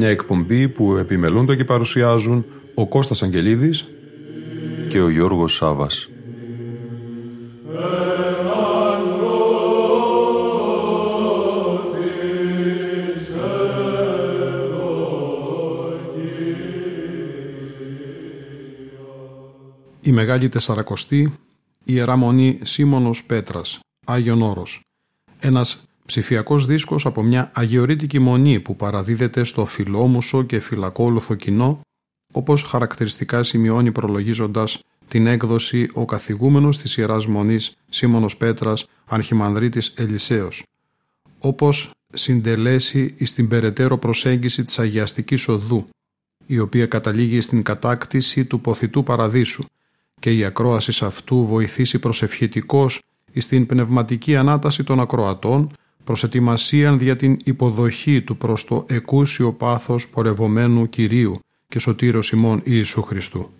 Μια εκπομπή που επιμελούνται και παρουσιάζουν ο Κώστας Αγγελίδης και ο Γιώργος Σάβας. Η Μεγάλη Τεσσαρακοστή, Ιερά Μονή Σίμωνος Πέτρας, Άγιον Όρος. Ένας ψηφιακός δίσκος από μια αγιορείτικη μονή που παραδίδεται στο φιλόμουσο και φυλακόλουθο κοινό όπως χαρακτηριστικά σημειώνει προλογίζοντας την έκδοση ο καθηγούμενος της Ιεράς Μονής Σίμωνος Πέτρας Αρχιμανδρίτης Ελισέος, όπως συντελέσει στην περαιτέρω προσέγγιση της αγιαστικής οδού, η οποία καταλήγει στην κατάκτηση του ποθητού παραδείσου και η ακρόαση αυτού βοηθήσει προσευχητικός στην πνευματική ανάταση των ακροατών προς ετοιμασίαν για την υποδοχή του προς το εκούσιο πάθος πορευομένου Κυρίου και σωτήρος ημών Ιησού Χριστού.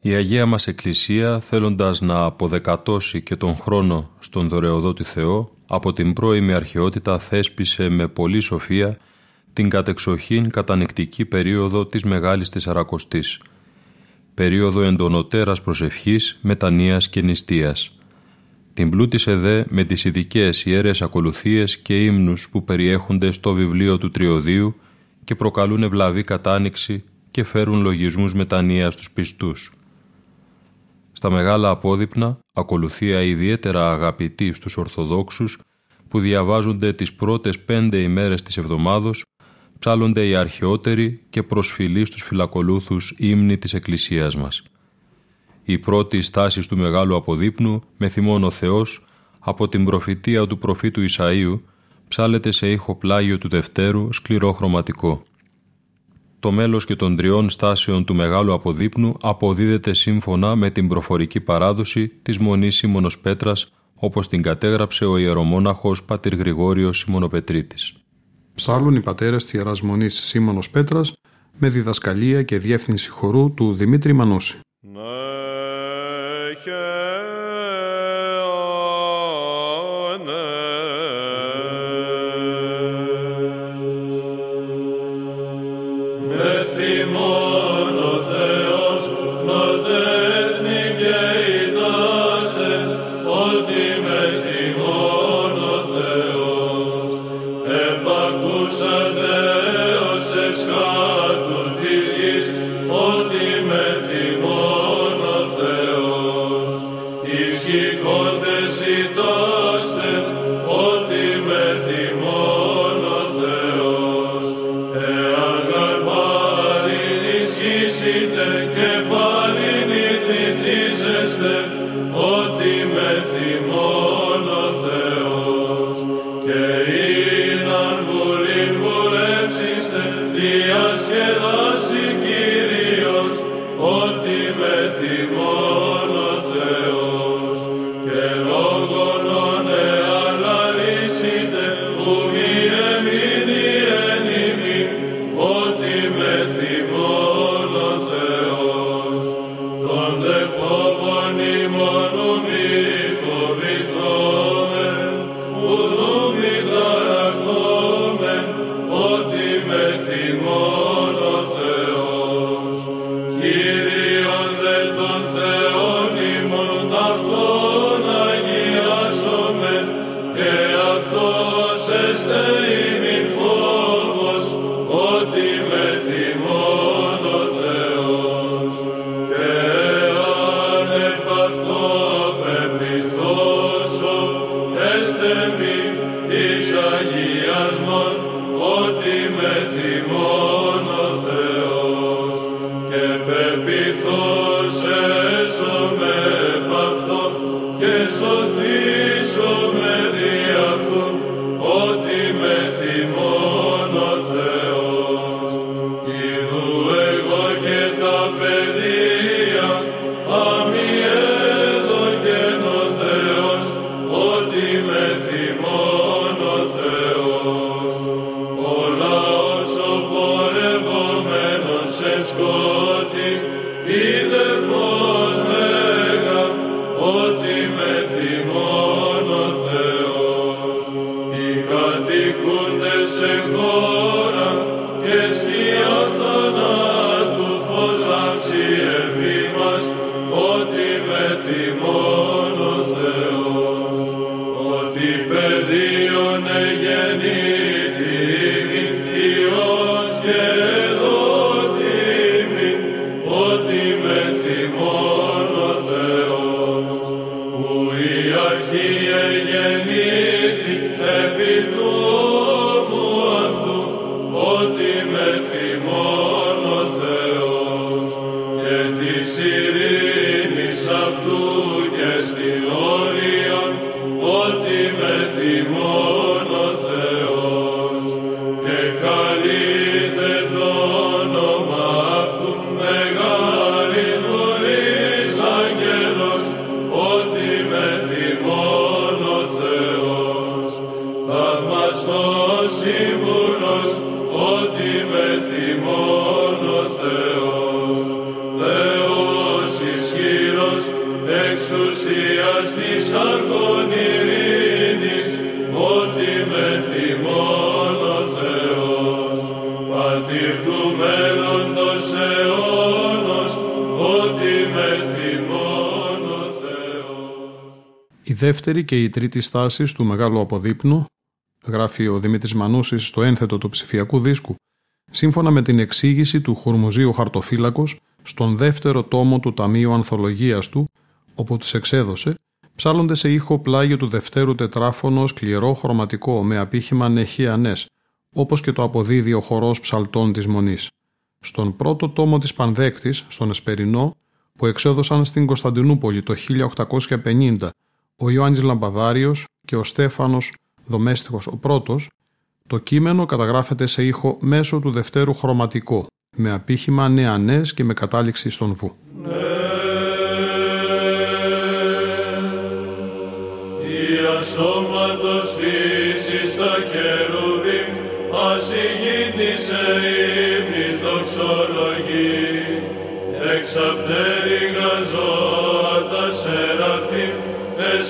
Η Αγία μας Εκκλησία θέλοντας να αποδεκατώσει και τον χρόνο στον δωρεοδότη Θεό από την πρώιμη αρχαιότητα θέσπισε με πολλή σοφία την κατεξοχήν κατανεκτική περίοδο της Μεγάλης Τεσσαρακοστής, περίοδο εντονοτέρας προσευχής, μετανοίας και νηστείας. Την πλούτησε δε με τις ειδικές ιέρες ακολουθίες και ύμνους που περιέχονται στο βιβλίο του Τριωδίου και προκαλούν ευλαβή κατάνοιξη και φέρουν λογισμούς μετανοίας στους πιστούς. Στα μεγάλα απόδειπνα, ακολουθία ιδιαίτερα αγαπητή στους Ορθοδόξους, που διαβάζονται τις πρώτες πέντε ημέρες της εβδομάδος, ψάλλονται οι αρχαιότεροι και προσφυλοί στους φυλακολούθους ύμνοι της Εκκλησίας μας. Η πρώτη στάση του Μεγάλου Αποδείπνου, με θυμόν ο Θεός, από την προφητεία του προφήτου Ισαΐου, ψάλεται σε ήχο πλάγιο του Δευτέρου σκληρό χρωματικό το μέλος και των τριών στάσεων του Μεγάλου Αποδείπνου αποδίδεται σύμφωνα με την προφορική παράδοση της Μονής Σίμωνος Πέτρας όπως την κατέγραψε ο ιερομόναχος Πατήρ Γρηγόριος Σιμωνοπετρίτης. Ψάλουν οι πατέρες της Ιεράς Μονής Σίμωνος Πέτρας με διδασκαλία και διεύθυνση χορού του Δημήτρη Μανούση. Lord. Δεύτερη και η τρίτη στάση του μεγάλου αποδείπνου, γράφει ο Δημήτρης Μανούσης στο ένθετο του ψηφιακού δίσκου, σύμφωνα με την εξήγηση του Χουρμουζίου Χαρτοφύλακος στον δεύτερο τόμο του Ταμείου Ανθολογίας του, όπου τους εξέδωσε, ψάλλονται σε ήχο πλάγιο του δευτέρου τετράφωνο σκληρό χρωματικό με απήχημα νεχιανές, όπως και το αποδίδει ο χορός ψαλτών της Μονής. Στον πρώτο τόμο της Πανδέκτης, στον Εσπερινό, που εξέδωσαν στην Κωνσταντινούπολη το 1850 ο Ιωάννης Λαμπαδάριος και ο Στέφανος Δομέστιχος ο πρώτος, το κείμενο καταγράφεται σε ήχο μέσω του δευτέρου χρωματικό, με απήχημα νεανές και με κατάληξη στον βου. σώματος φύσης τα χερούβι, ασυγήτησε ύμνης δοξολογή, εξαπτέρι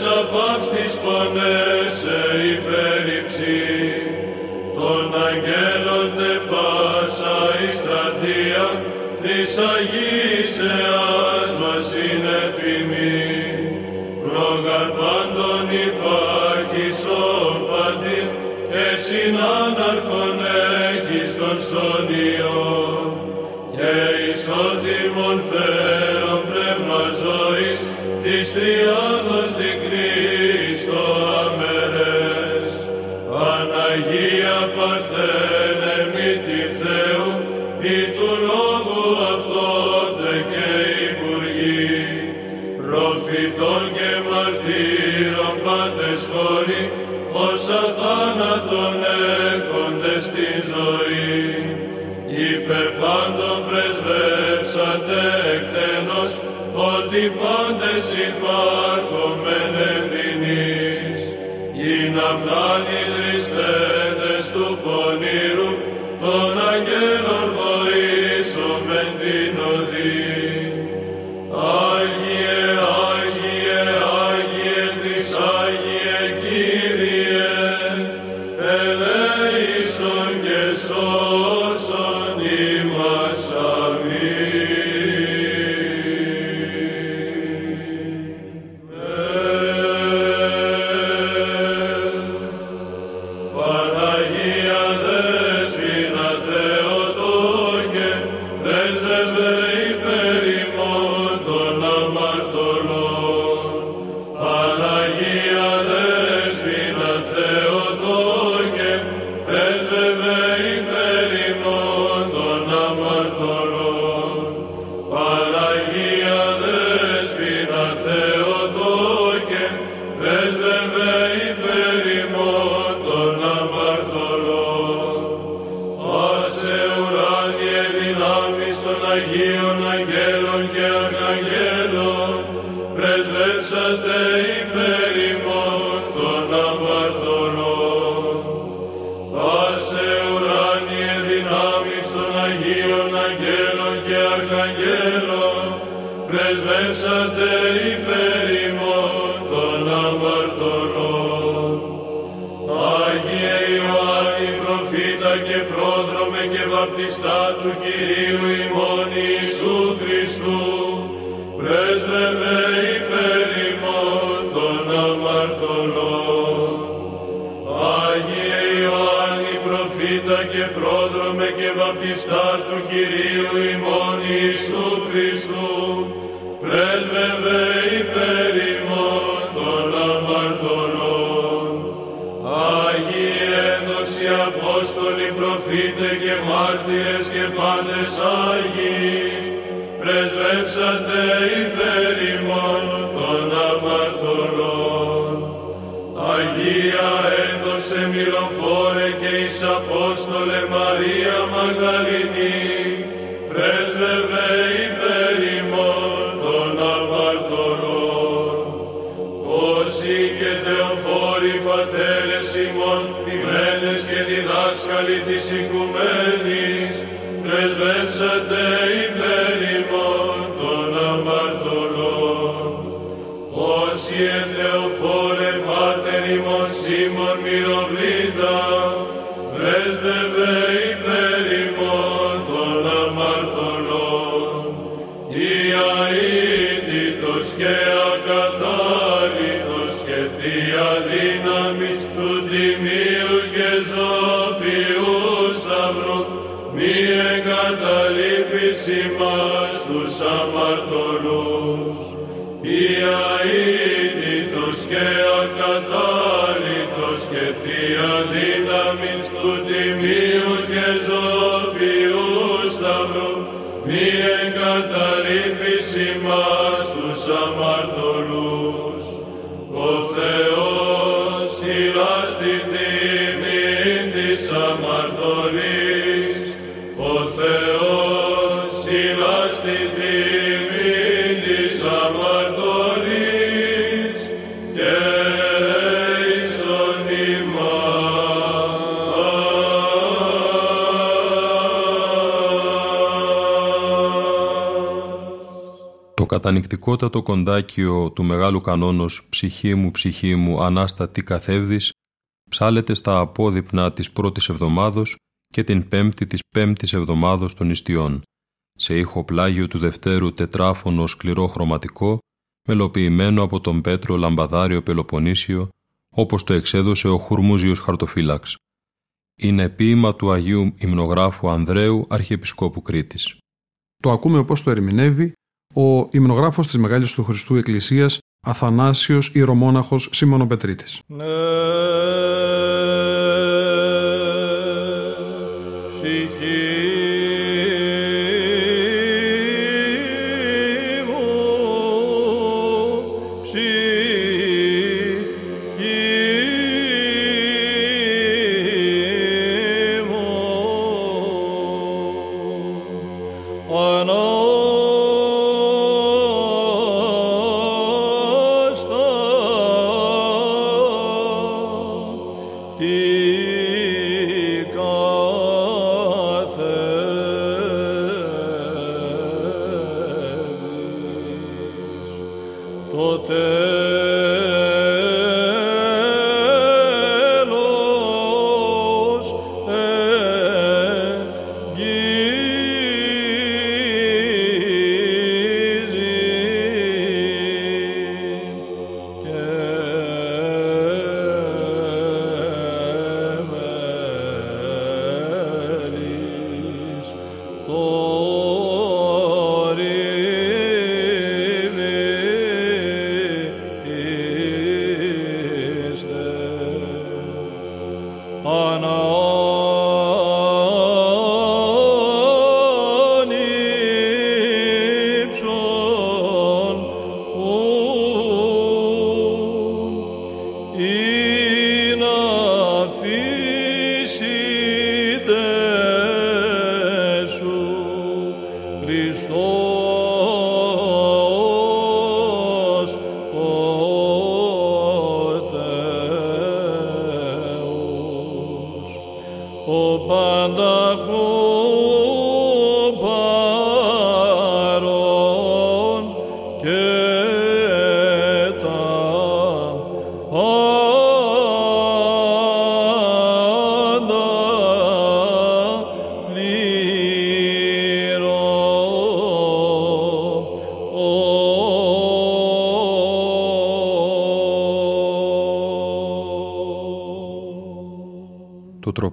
απ' τις φωνές σε υπέρηψη των αγγέλων τε πάσα η στρατεία της Αγίας Εάς μας είναι φημή πρόγαρ πάντων υπάρχει σον παντή και συνάναρχον έχεις των σωνιών και ισότιμον φέρον πνεύμα ζωής της τριάδος Άγιοι, πρεσβεύσατε υπέρ ημών των αμαρτωλών. Αγία ένδοξε μυροφόρε και εις Απόστολε Μαρία Μαγδαληνή, πρέσβευε υπέρ ημών των αμαρτωλών. Όσοι και θεοφόροι πατέρες ημών, τιμένες και διδάσκαλοι της οικουμένης, κατανικτικότατο κοντάκιο του Μεγάλου Κανόνος «Ψυχή μου, ψυχή μου, Ανάστατη καθεύδης» ψάλεται στα απόδειπνα της πρώτης εβδομάδος και την πέμπτη της πέμπτης εβδομάδος των ιστιών, σε ήχο πλάγιο του Δευτέρου τετράφωνο σκληρό χρωματικό, μελοποιημένο από τον Πέτρο Λαμπαδάριο Πελοποννήσιο, όπως το εξέδωσε ο Χουρμούζιος Χαρτοφύλαξ. Είναι ποίημα του Αγίου Υμνογράφου Ανδρέου, Αρχιεπισκόπου Κρήτης. Το ακούμε όπως το ερμηνεύει ο υμνογράφος της Μεγάλης του Χριστού Εκκλησίας Αθανάσιος Ιερομόναχος Σίμωνο-Πετρίτης. Ναι,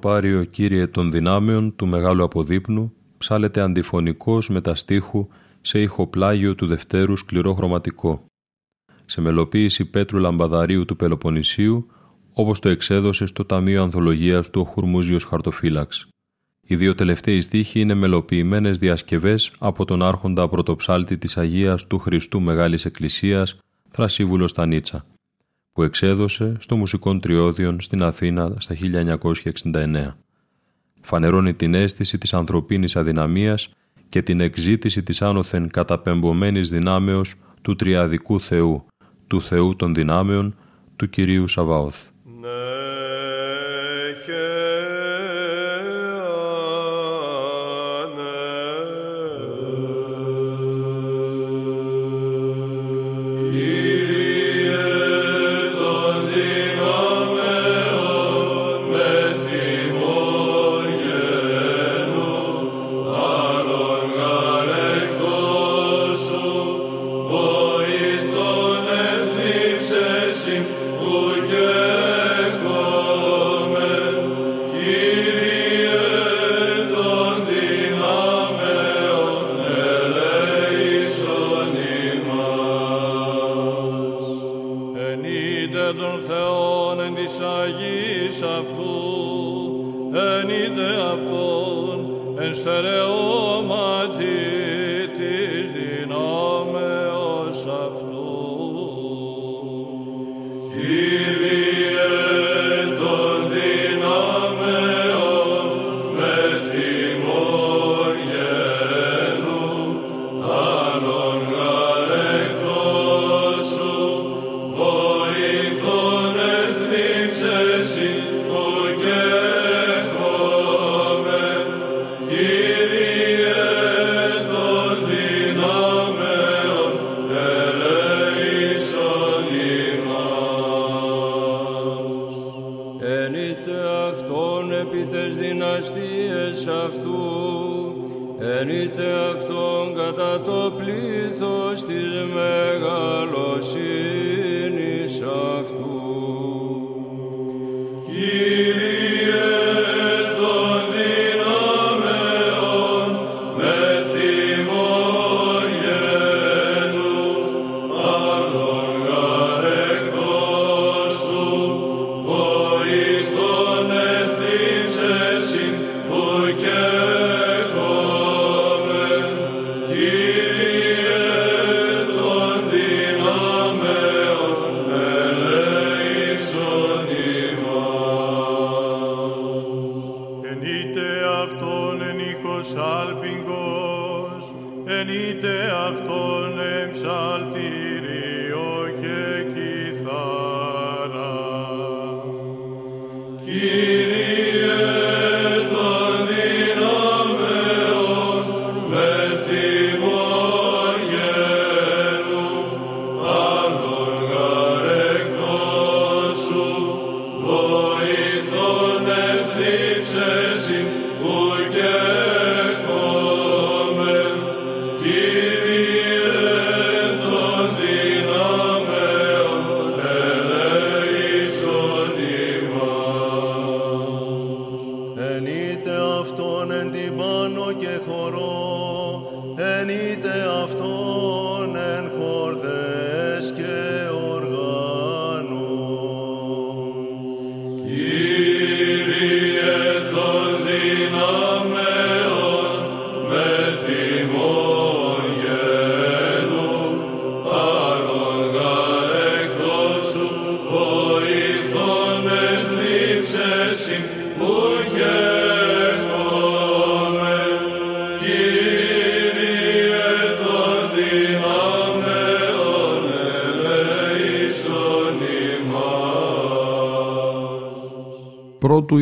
το τροπάριο «Κύριε των δυνάμεων» του Μεγάλου Αποδείπνου ψάλεται αντιφωνικός μεταστίχου σε ηχοπλάγιο του Δευτέρου σκληρό χρωματικό. Σε μελοποίηση Πέτρου Λαμπαδαρίου του Πελοποννησίου, όπως το εξέδωσε στο Ταμείο Ανθολογίας του ο Χουρμούζιος Χαρτοφύλαξ. Οι δύο τελευταίοι στίχοι είναι μελοποιημένες διασκευές από τον άρχοντα πρωτοψάλτη της Αγίας του Χριστού Μεγάλης Εκκλησίας, Θρασίβουλος Στανίτσα, που εξέδωσε στο Μουσικών Τριώδιον στην Αθήνα στα 1969. Φανερώνει την αίσθηση της ανθρωπίνης αδυναμίας και την εξήτηση της άνωθεν καταπεμπωμένης δυνάμεως του Τριαδικού Θεού, του Θεού των δυνάμεων, του Κυρίου Σαβαώθ.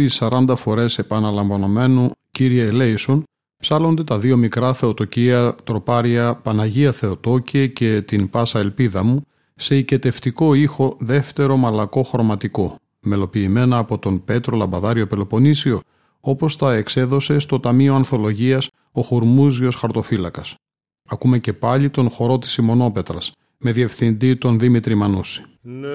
Πρώτου ή 40 φορές επαναλαμβανομένου «Κύριε Ελέησον» ψάλλονται τα δύο μικρά θεοτοκία τροπάρια «Παναγία Θεοτόκιε» και «Την Πάσα Ελπίδα μου» σε οικετευτικό ήχο δεύτερο μαλακό χρωματικό, μελοποιημένα από τον Πέτρο Λαμπαδάριο Πελοποννήσιο, όπως τα εξέδωσε στο Ταμείο Ανθολογίας ο Χουρμούζιος Χαρτοφύλακας. Ακούμε και πάλι τον χορό της Σιμονόπετρας, με διευθυντή τον Δήμητρη Μανούση. Ναι.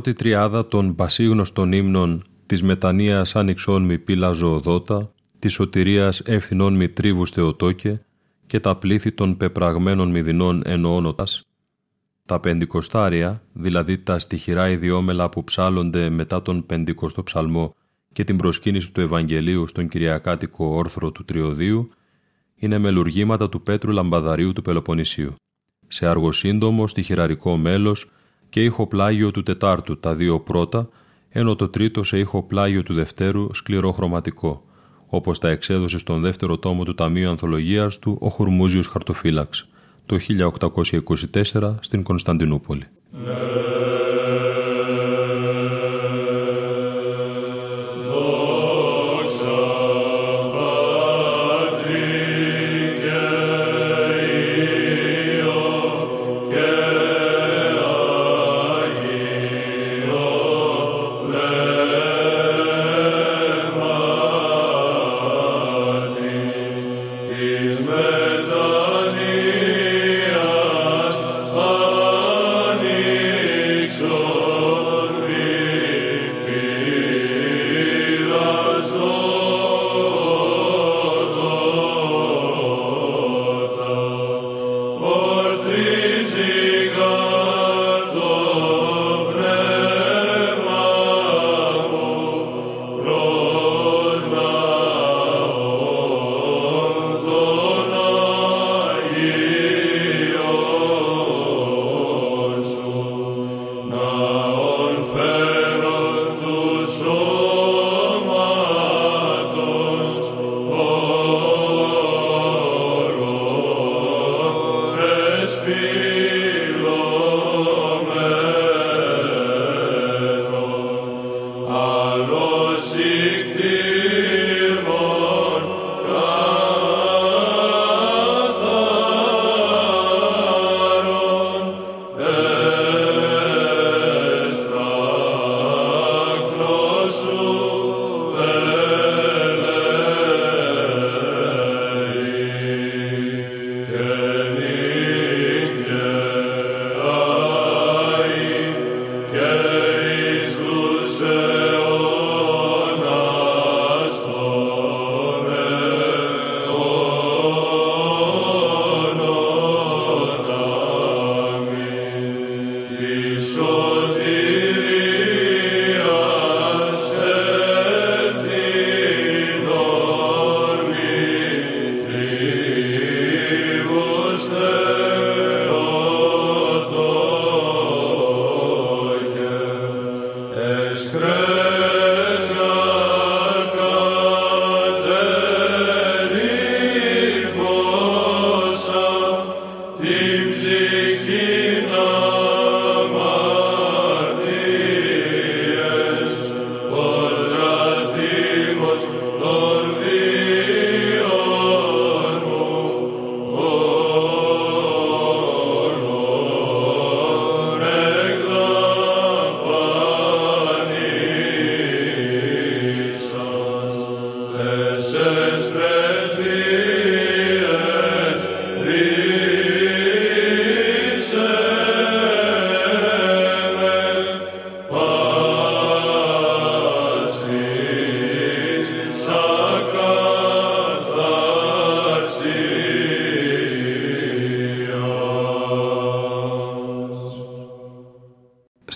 Πρώτη τριάδα των πασίγνωστων ύμνων της μετανοίας άνοιξών μη πύλα ζωοδότα, της σωτηρίας ευθυνών μη τρίβους θεοτόκε και τα πλήθη των πεπραγμένων μηδινών εννοώνοντας, τα πεντηκοστάρια, δηλαδή τα στοιχειρά ιδιόμελα που ψάλλονται μετά τον πεντηκοστό ψαλμό και την προσκύνηση του Ευαγγελίου στον Κυριακάτικο όρθρο του Τριωδίου, είναι μελουργήματα του Πέτρου Λαμπαδαρίου του Πελοποννησίου. Σε αργοσύντομο στοιχειραρικό μέλος και ηχοπλάγιο του Τετάρτου τα δύο πρώτα, ενώ το τρίτο σε ηχοπλάγιο του Δευτέρου σκληρό χρωματικό, όπως τα εξέδωσε στον δεύτερο τόμο του Ταμείου Ανθολογίας του ο Χουρμούζιος Χαρτοφύλαξ, το 1824 στην Κωνσταντινούπολη.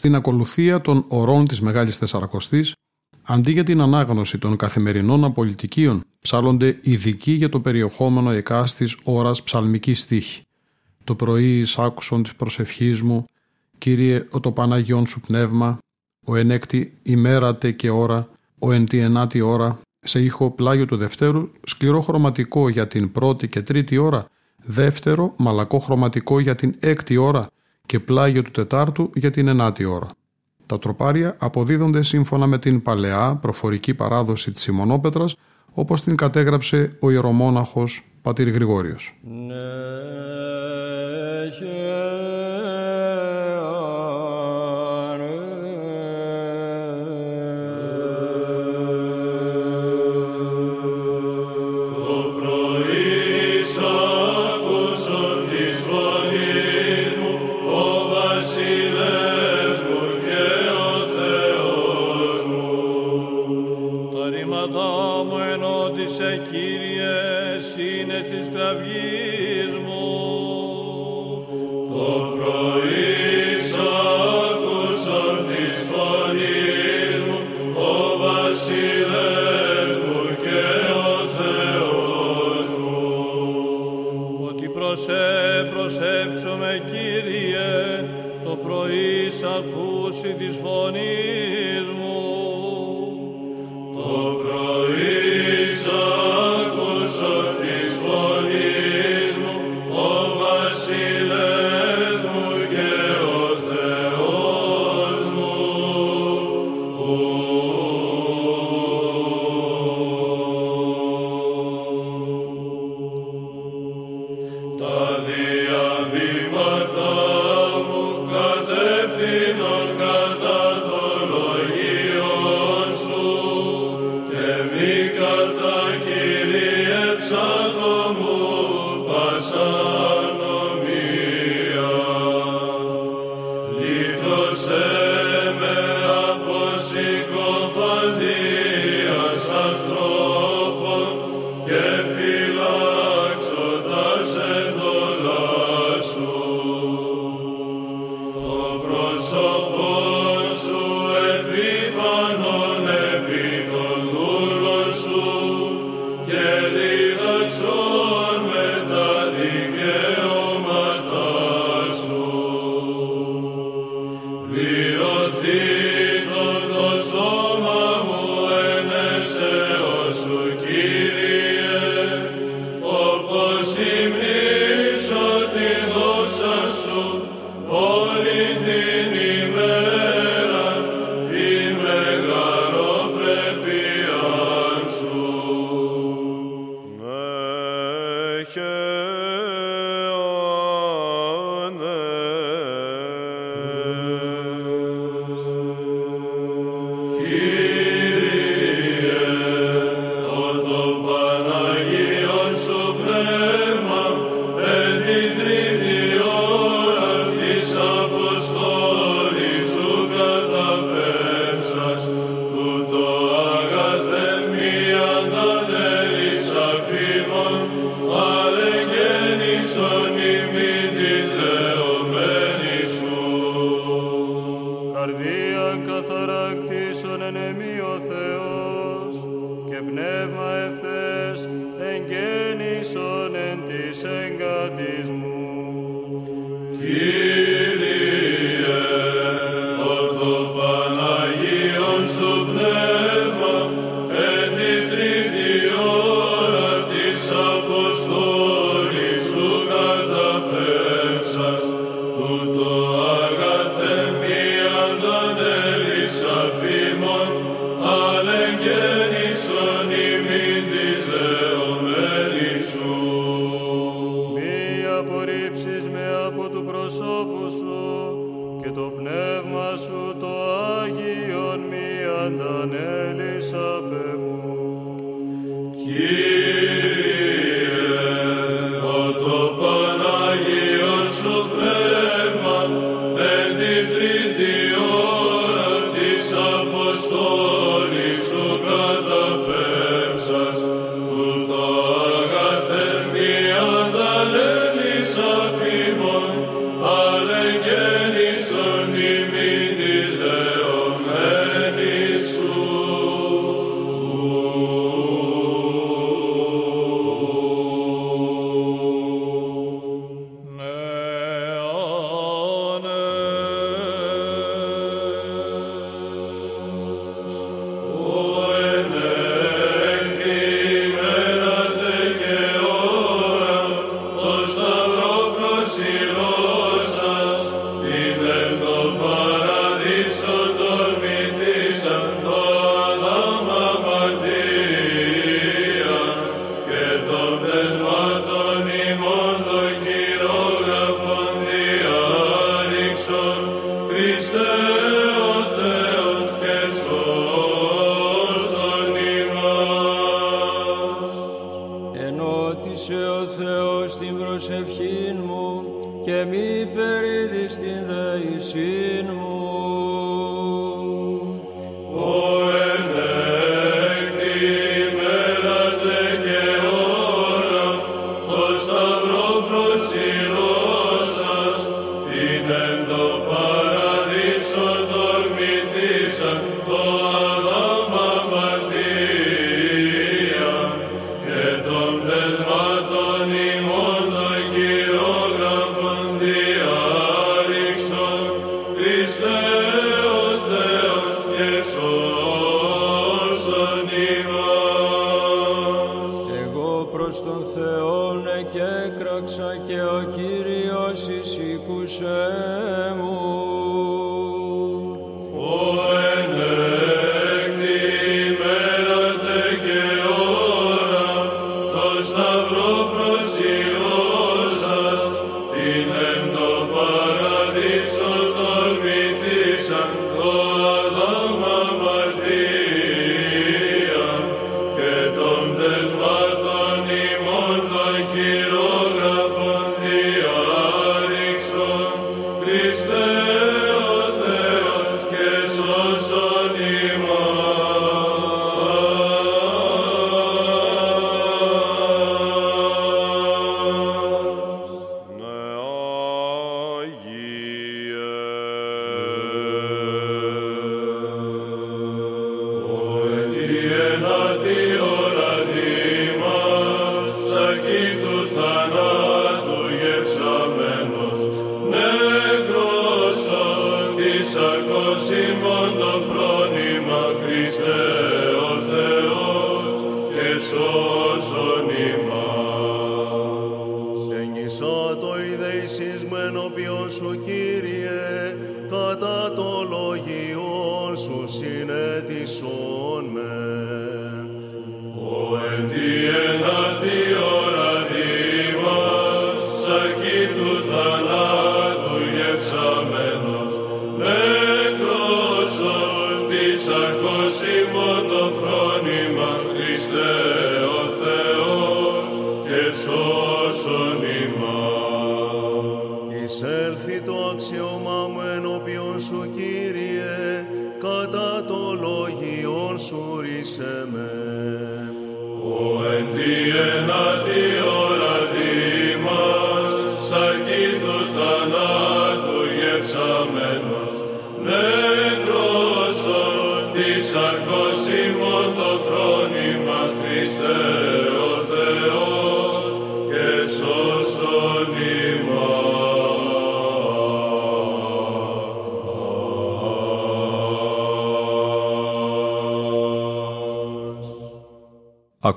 Στην ακολουθία των ορών της Μεγάλης Τεσσαρακοστής, αντί για την ανάγνωση των καθημερινών απολυτικίων, ψάλλονται ειδικοί για το περιεχόμενο εκάστης ώρας ψαλμικής στίχη. Το πρωί εις άκουσον της προσευχής μου, Κύριε ο το Παναγιόν σου πνεύμα, ο ενέκτη ημέρατε και ώρα, ο εν τη ενάτη ώρα, σε ήχο πλάγιο του Δευτέρου, σκληρό χρωματικό για την πρώτη και τρίτη ώρα, δεύτερο μαλακό χρωματικό για την έκτη ώρα και πλάγιο του Τετάρτου για την ενάτη ώρα. Τα τροπάρια αποδίδονται σύμφωνα με την παλαιά προφορική παράδοση της Σιμωνόπετρας, όπως την κατέγραψε ο ιερομόναχος Πατήρ Γρηγόριος. Ναι,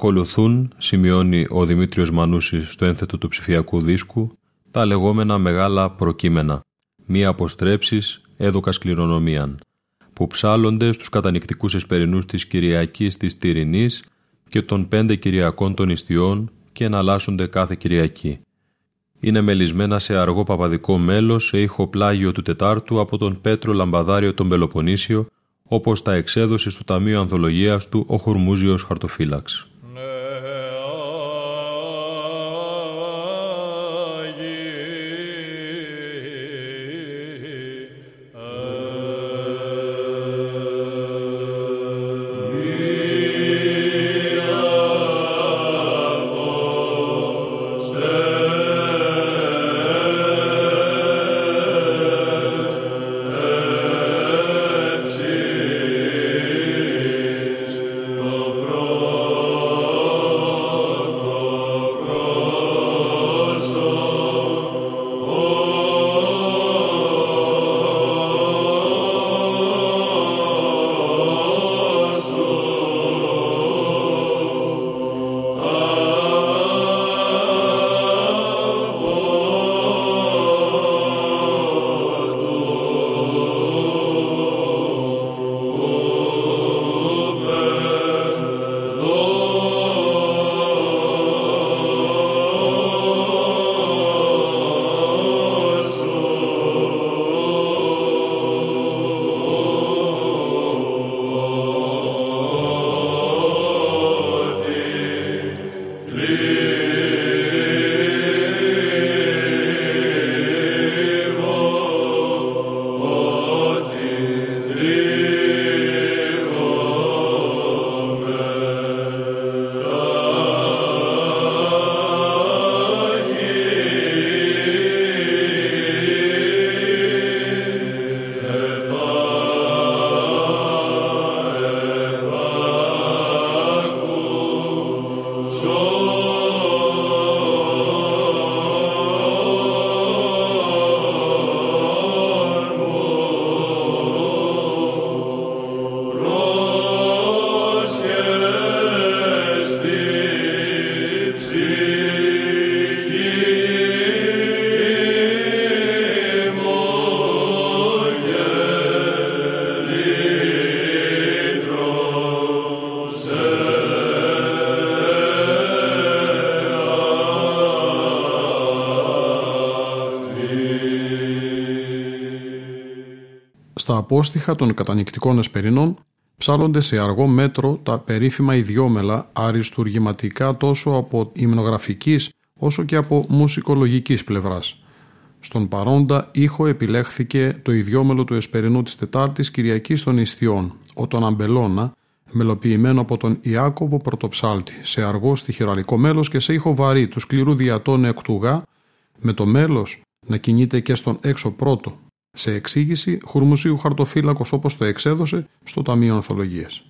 Ακολουθούν, σημειώνει ο Δημήτριος Μανούσης στο ένθετο του ψηφιακού δίσκου, τα λεγόμενα μεγάλα προκείμενα, μία αποστρέψεις έδωκας κληρονομίαν, που ψάλλονται στους κατανικτικούς εσπερινούς της Κυριακής της Τυρινής και των πέντε Κυριακών των Ιστιών και εναλλάσσονται κάθε Κυριακή. Είναι μελισμένα σε αργό παπαδικό μέλος σε ήχο πλάγιο του Τετάρτου από τον Πέτρο Λαμπαδάριο τον Πελοποννήσιο, όπως τα εξέδωσε στο Ταμείο Ανθολογίας του ο Χορμούζιος Χαρτοφύλαξ. Απόστοιχα των κατανικτικών εσπερινών ψάλλονται σε αργό μέτρο τα περίφημα ιδιόμελα αριστουργηματικά τόσο από υμνογραφικής όσο και από μουσικολογικής πλευράς. Στον παρόντα ήχο επιλέχθηκε το ιδιόμελο του Εσπερινού της Τετάρτης Κυριακής των Ιστιών, ο τον Αμπελώνα, μελοποιημένο από τον Ιάκωβο Πρωτοψάλτη, σε αργό στοιχειραλικό μέλος και σε ήχο βαρύ του σκληρού διατών εκτουγά, με το μέλος να κινείται και στον έξω πρώτο, σε εξήγηση χουρμουσίου χαρτοφύλακος όπως το εξέδωσε στο Ταμείο Ορθολογίας.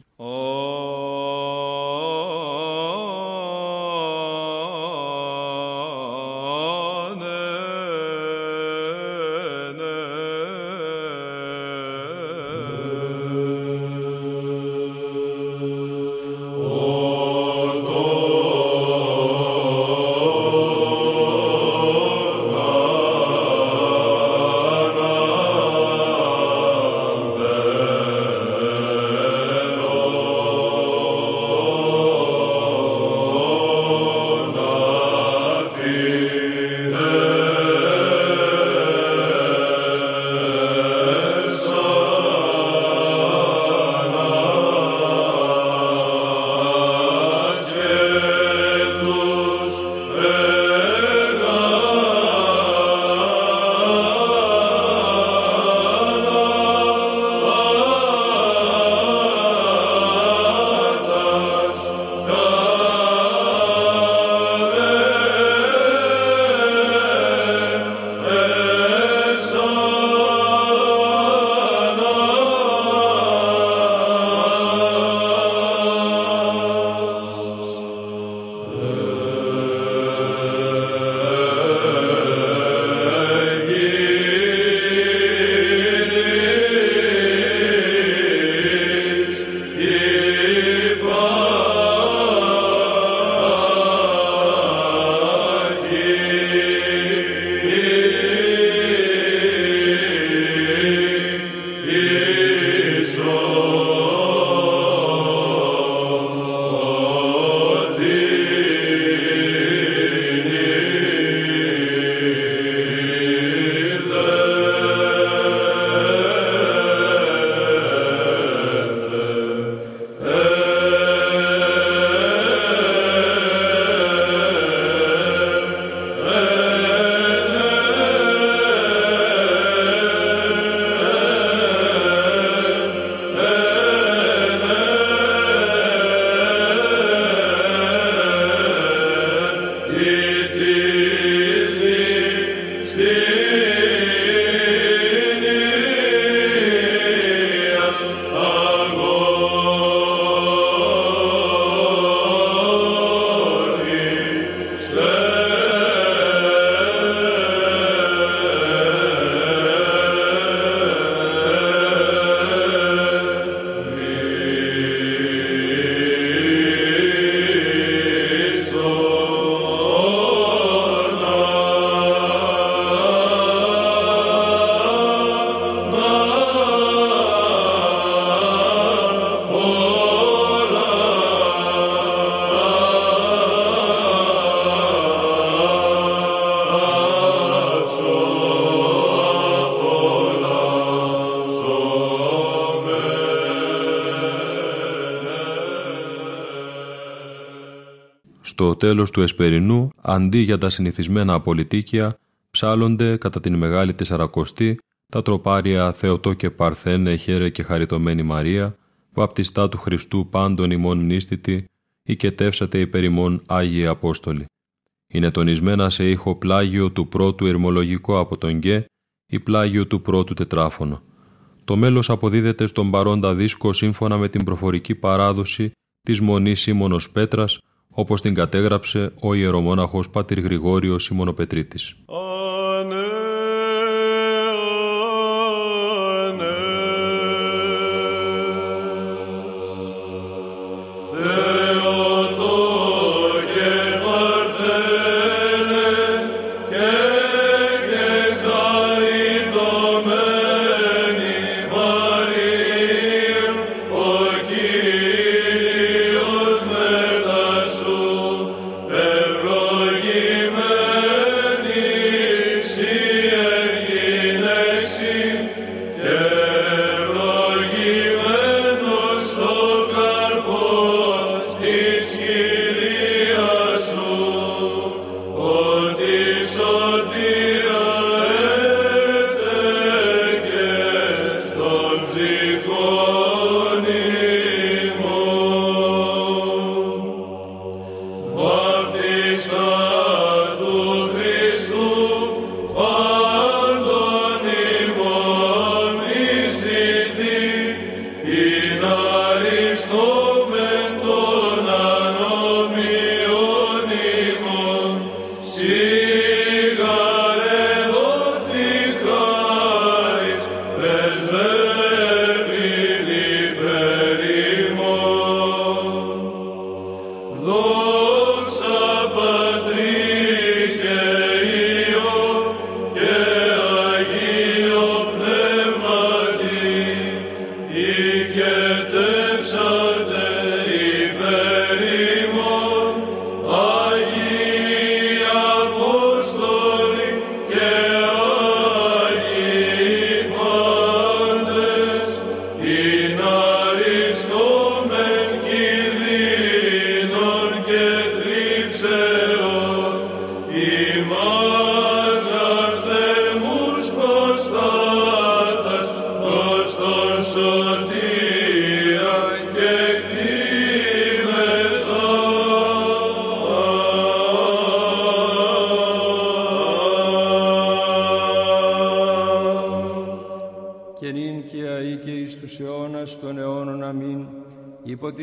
Τέλος του Εσπερινού, αντί για τα συνηθισμένα απολυτίκια, ψάλλονται κατά την Μεγάλη Τεσσαρακοστή τα τροπάρια Θεοτό και Παρθένε, Χέρε και Χαριτωμένη Μαρία, βαπτιστά του Χριστού πάντων ημών νίστητη, οικετεύσατε υπέρ ημών Άγιοι Απόστολοι. Είναι τονισμένα σε ήχο πλάγιο του πρώτου ερμολογικό από τον Γκέ ή πλάγιο του πρώτου τετράφωνο. Το μέλος αποδίδεται στον παρόντα δίσκο σύμφωνα με την προφορική παράδοση της Μονής Σίμωνος Πέτρας όπως την κατέγραψε ο ιερομόναχος Πατήρ Γρηγόριος Σιμωνοπετρίτης.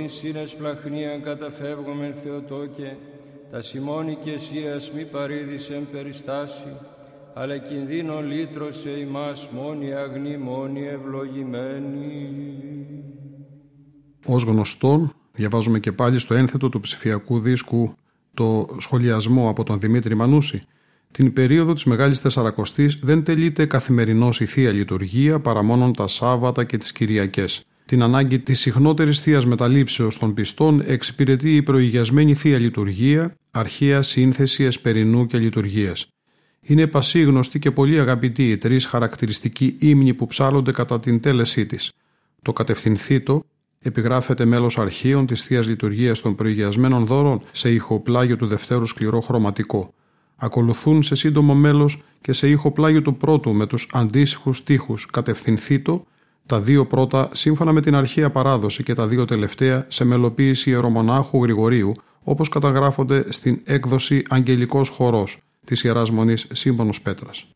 Σύνες πλαχνίαν καταφεύγομεν Θεοτόκε, τα σημώνει και εσίας μη παρήδησεν περιστάση, αλλά κινδύνο λύτρωσε ημάς μόνη αγνή, μόνη ευλογημένη. Ως γνωστόν, διαβάζουμε και πάλι στο ένθετο του ψηφιακού δίσκου το σχολιασμό από τον Δημήτρη Μανούση. Την περίοδο της Μεγάλης Τεσσαρακοστής δεν τελείται καθημερινώς η Θεία Λειτουργία παρά μόνο τα Σάββατα και τις Κυριακές την ανάγκη της συχνότερης θείας μεταλήψεως των πιστών εξυπηρετεί η προηγιασμένη θεία λειτουργία, αρχαία σύνθεση εσπερινού και λειτουργίας. Είναι πασίγνωστη και πολύ αγαπητή οι τρεις χαρακτηριστικοί ύμνοι που ψάλλονται κατά την τέλεσή της. Το κατευθυνθήτο επιγράφεται μέλος αρχείων της θείας λειτουργίας των προηγιασμένων δώρων σε ηχοπλάγιο του δευτέρου σκληρό χρωματικό. Ακολουθούν σε σύντομο μέλος και σε ηχοπλάγιο του πρώτου με τους αντίστοιχους τείχους κατευθυνθήτο τα δύο πρώτα σύμφωνα με την αρχαία παράδοση και τα δύο τελευταία σε μελοποίηση ιερομονάχου Γρηγορίου όπως καταγράφονται στην έκδοση «Αγγελικός χορός» της Ιεράς Μονής Σύμπονος Πέτρας.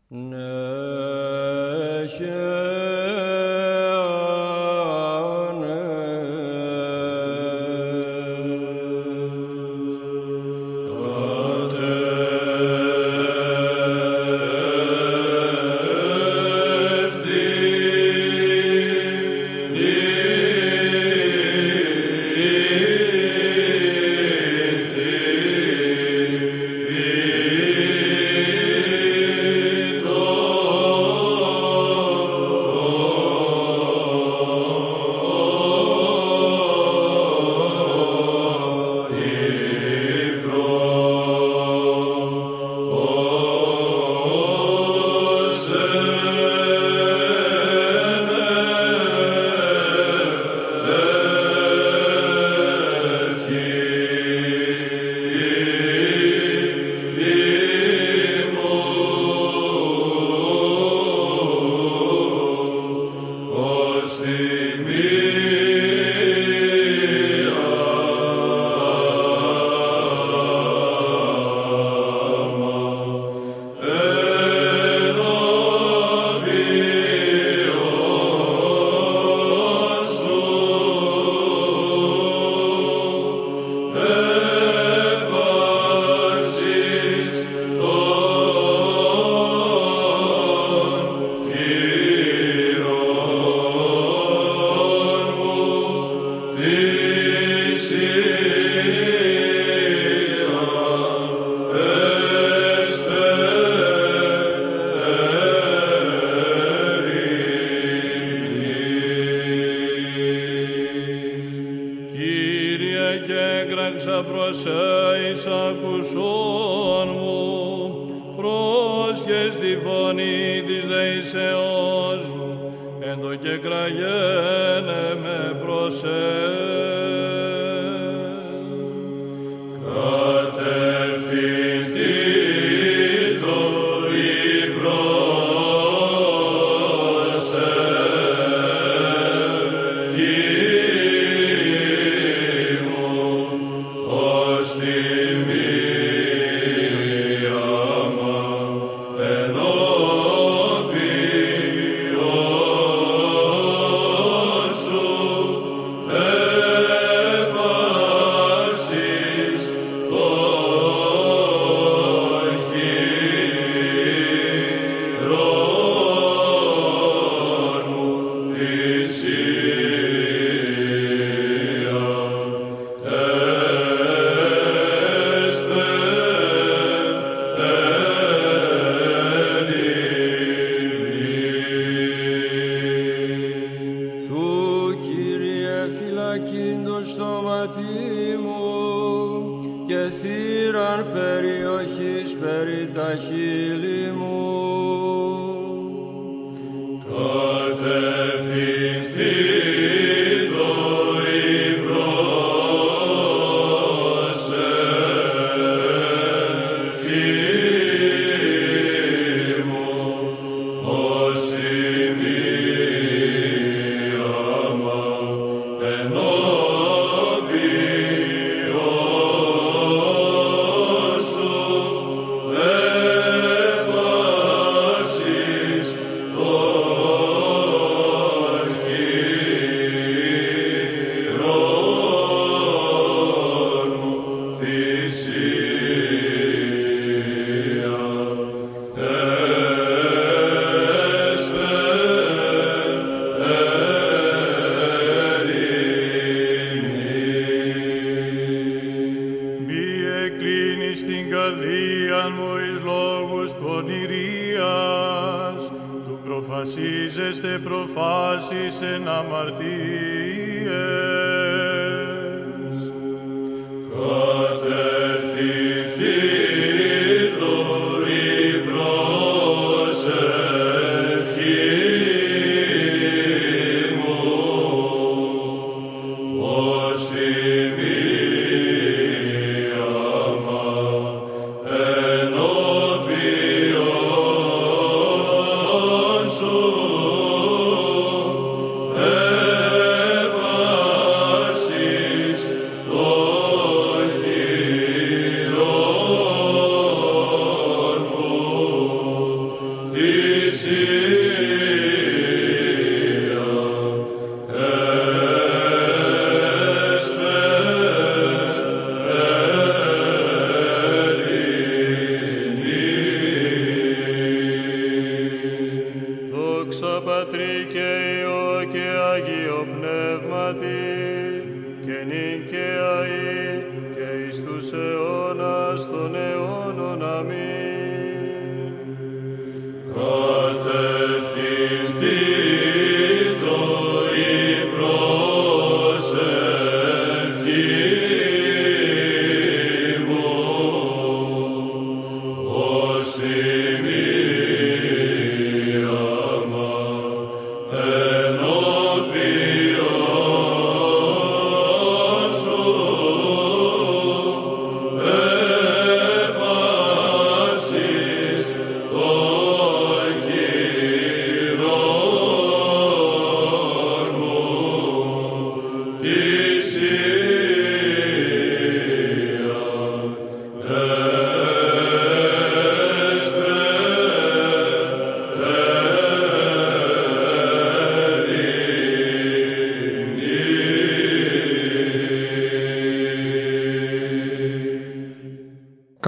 προφάσεις ένα αμαρτία.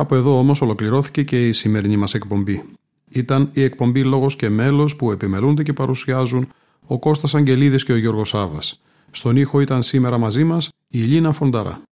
Κάπου εδώ όμως ολοκληρώθηκε και η σημερινή μας εκπομπή. Ήταν η εκπομπή Λόγος και Μέλος που επιμελούνται και παρουσιάζουν ο Κώστας Αγγελίδης και ο Γιώργος Σάβας. Στον ήχο ήταν σήμερα μαζί μας η Ελίνα Φονταρά. Ναι.